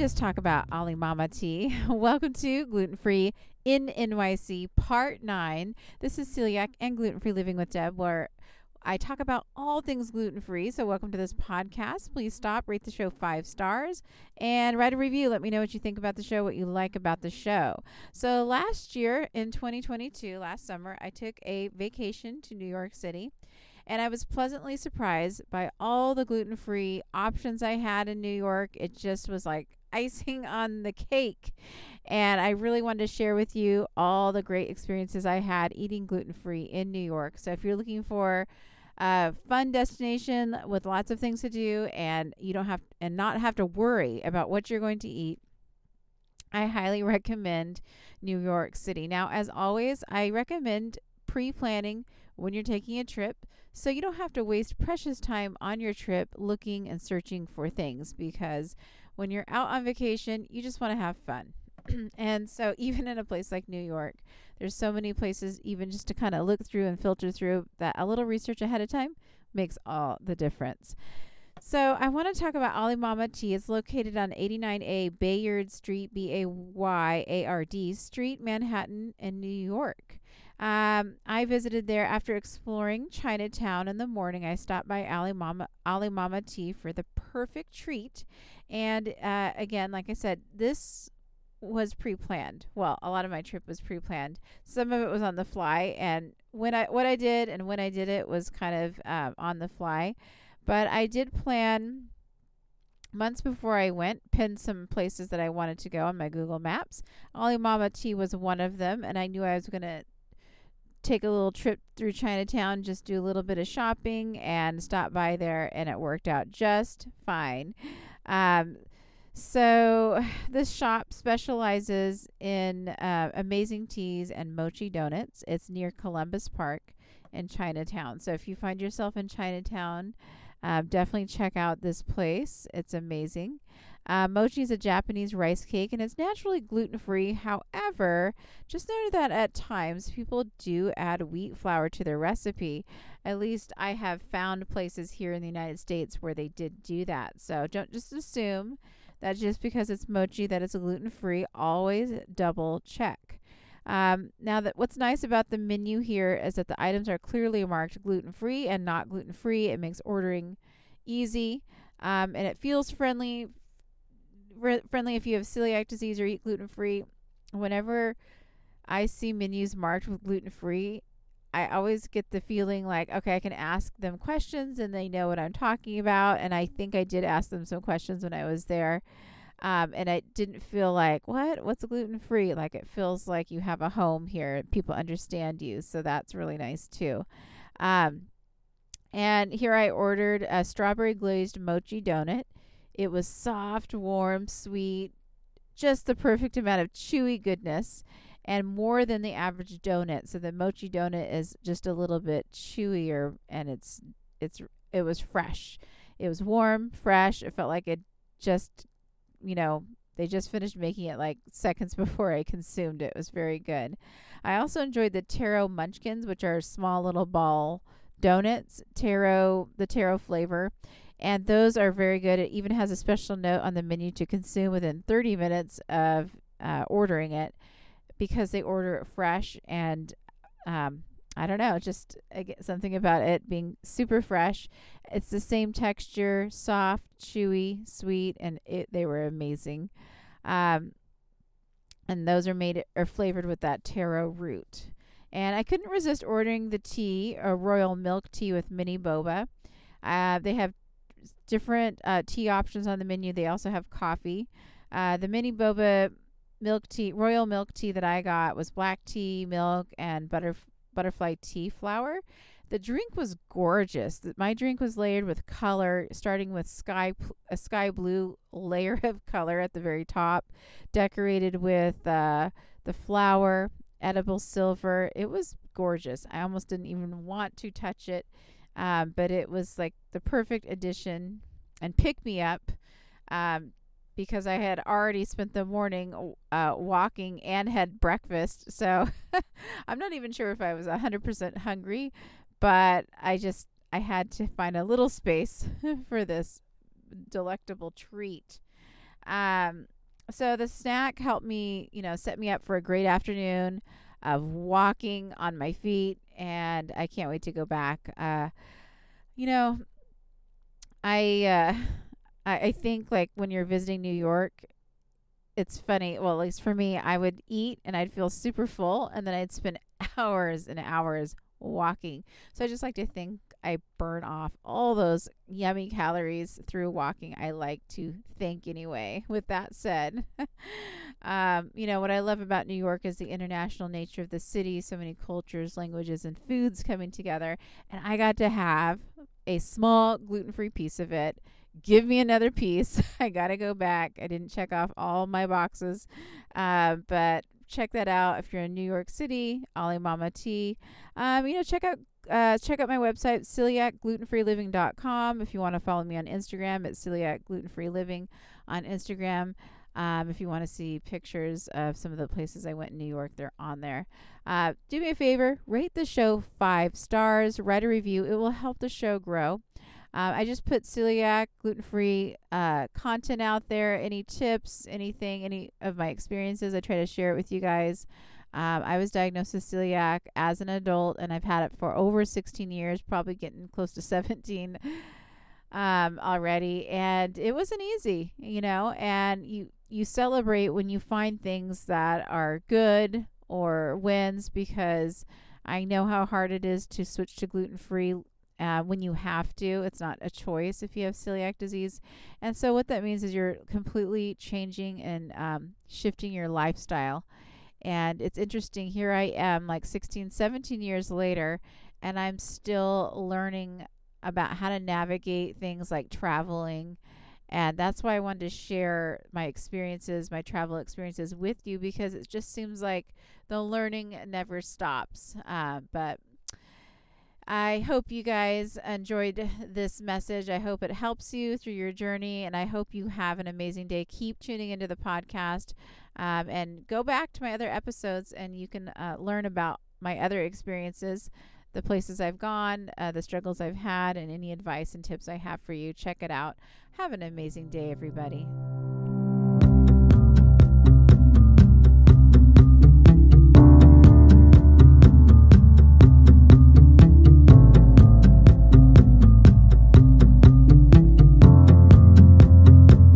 just talk about Alimama tea. Welcome to Gluten Free in NYC Part 9. This is Celiac and Gluten Free Living with Deb, where I talk about all things gluten free. So, welcome to this podcast. Please stop, rate the show five stars, and write a review. Let me know what you think about the show, what you like about the show. So, last year in 2022, last summer, I took a vacation to New York City and I was pleasantly surprised by all the gluten free options I had in New York. It just was like icing on the cake. And I really wanted to share with you all the great experiences I had eating gluten free in New York. So if you're looking for a fun destination with lots of things to do and you don't have and not have to worry about what you're going to eat, I highly recommend New York City. Now, as always, I recommend pre-planning when you're taking a trip so you don't have to waste precious time on your trip looking and searching for things because when you're out on vacation, you just want to have fun. and so even in a place like New York, there's so many places even just to kind of look through and filter through that a little research ahead of time makes all the difference. So I want to talk about Alimama Tea. It's located on 89A Bayard Street, B A Y A R D Street, Manhattan, in New York. Um, I visited there after exploring Chinatown in the morning. I stopped by Alimama, Ali Mama Tea for the perfect treat. And uh, again, like I said, this was pre-planned. Well, a lot of my trip was pre-planned. Some of it was on the fly, and when I what I did and when I did it was kind of um, on the fly. But I did plan months before I went, pinned some places that I wanted to go on my Google Maps. Alimama Tea was one of them, and I knew I was going to take a little trip through Chinatown, just do a little bit of shopping and stop by there, and it worked out just fine. Um, so, this shop specializes in uh, amazing teas and mochi donuts. It's near Columbus Park in Chinatown. So, if you find yourself in Chinatown, uh, definitely check out this place. It's amazing. Uh, mochi is a Japanese rice cake and it's naturally gluten free. However, just know that at times people do add wheat flour to their recipe. At least I have found places here in the United States where they did do that. So don't just assume that just because it's mochi that it's gluten free. Always double check. Um, now that what's nice about the menu here is that the items are clearly marked gluten free and not gluten free. It makes ordering easy. Um, and it feels friendly friendly if you have celiac disease or eat gluten free. Whenever I see menus marked with gluten free, I always get the feeling like, okay, I can ask them questions and they know what I'm talking about. And I think I did ask them some questions when I was there. Um, and I didn't feel like, what? What's gluten free? Like it feels like you have a home here. People understand you. So that's really nice too. Um, and here I ordered a strawberry glazed mochi donut. It was soft, warm, sweet, just the perfect amount of chewy goodness and more than the average donut. So the mochi donut is just a little bit chewier and it's it's it was fresh. It was warm, fresh. It felt like it just you know, they just finished making it like seconds before I consumed it. It was very good. I also enjoyed the taro munchkins, which are small little ball donuts, taro, the taro flavor and those are very good. It even has a special note on the menu to consume within 30 minutes of uh, ordering it because they order it fresh and um, I don't know, just something about it being super fresh. It's the same texture, soft, chewy, sweet, and it they were amazing. Um, and those are made are flavored with that taro root. And I couldn't resist ordering the tea, a royal milk tea with mini boba. Uh, they have different uh, tea options on the menu. They also have coffee. Uh, the mini boba milk tea, royal milk tea that I got was black tea, milk, and butter butterfly tea flower. The drink was gorgeous. My drink was layered with color, starting with sky a sky blue layer of color at the very top, decorated with uh, the flower, edible silver. It was gorgeous. I almost didn't even want to touch it. Um, but it was like the perfect addition and pick me up um, because I had already spent the morning uh, walking and had breakfast. So I'm not even sure if I was 100% hungry, but I just I had to find a little space for this delectable treat. Um, so the snack helped me, you know, set me up for a great afternoon of walking on my feet, and I can't wait to go back. Uh, you know, I, uh, I I think like when you're visiting New York, it's funny. Well, at least for me, I would eat and I'd feel super full, and then I'd spend hours and hours walking. So I just like to think I burn off all those yummy calories through walking. I like to think anyway. With that said, um, you know, what I love about New York is the international nature of the city, so many cultures, languages, and foods coming together. And I got to have a small gluten free piece of it. Give me another piece. I got to go back. I didn't check off all my boxes, uh, but check that out if you're in New York City, Alimama Tea. Um, you know, check out uh, check out my website, celiacglutenfreeliving.com. If you want to follow me on Instagram, it's celiac gluten free living on Instagram. Um, if you want to see pictures of some of the places I went in New York, they're on there. Uh, do me a favor, rate the show five stars, write a review. It will help the show grow. Uh, I just put celiac, gluten free uh, content out there. Any tips, anything, any of my experiences, I try to share it with you guys. Um, I was diagnosed with celiac as an adult, and I've had it for over 16 years, probably getting close to 17 um, already. And it wasn't easy, you know. And you you celebrate when you find things that are good or wins because I know how hard it is to switch to gluten free uh, when you have to. It's not a choice if you have celiac disease. And so, what that means is you're completely changing and um, shifting your lifestyle. And it's interesting, here I am, like 16, 17 years later, and I'm still learning about how to navigate things like traveling. And that's why I wanted to share my experiences, my travel experiences with you, because it just seems like the learning never stops. Uh, but I hope you guys enjoyed this message. I hope it helps you through your journey, and I hope you have an amazing day. Keep tuning into the podcast um, and go back to my other episodes, and you can uh, learn about my other experiences, the places I've gone, uh, the struggles I've had, and any advice and tips I have for you. Check it out. Have an amazing day, everybody.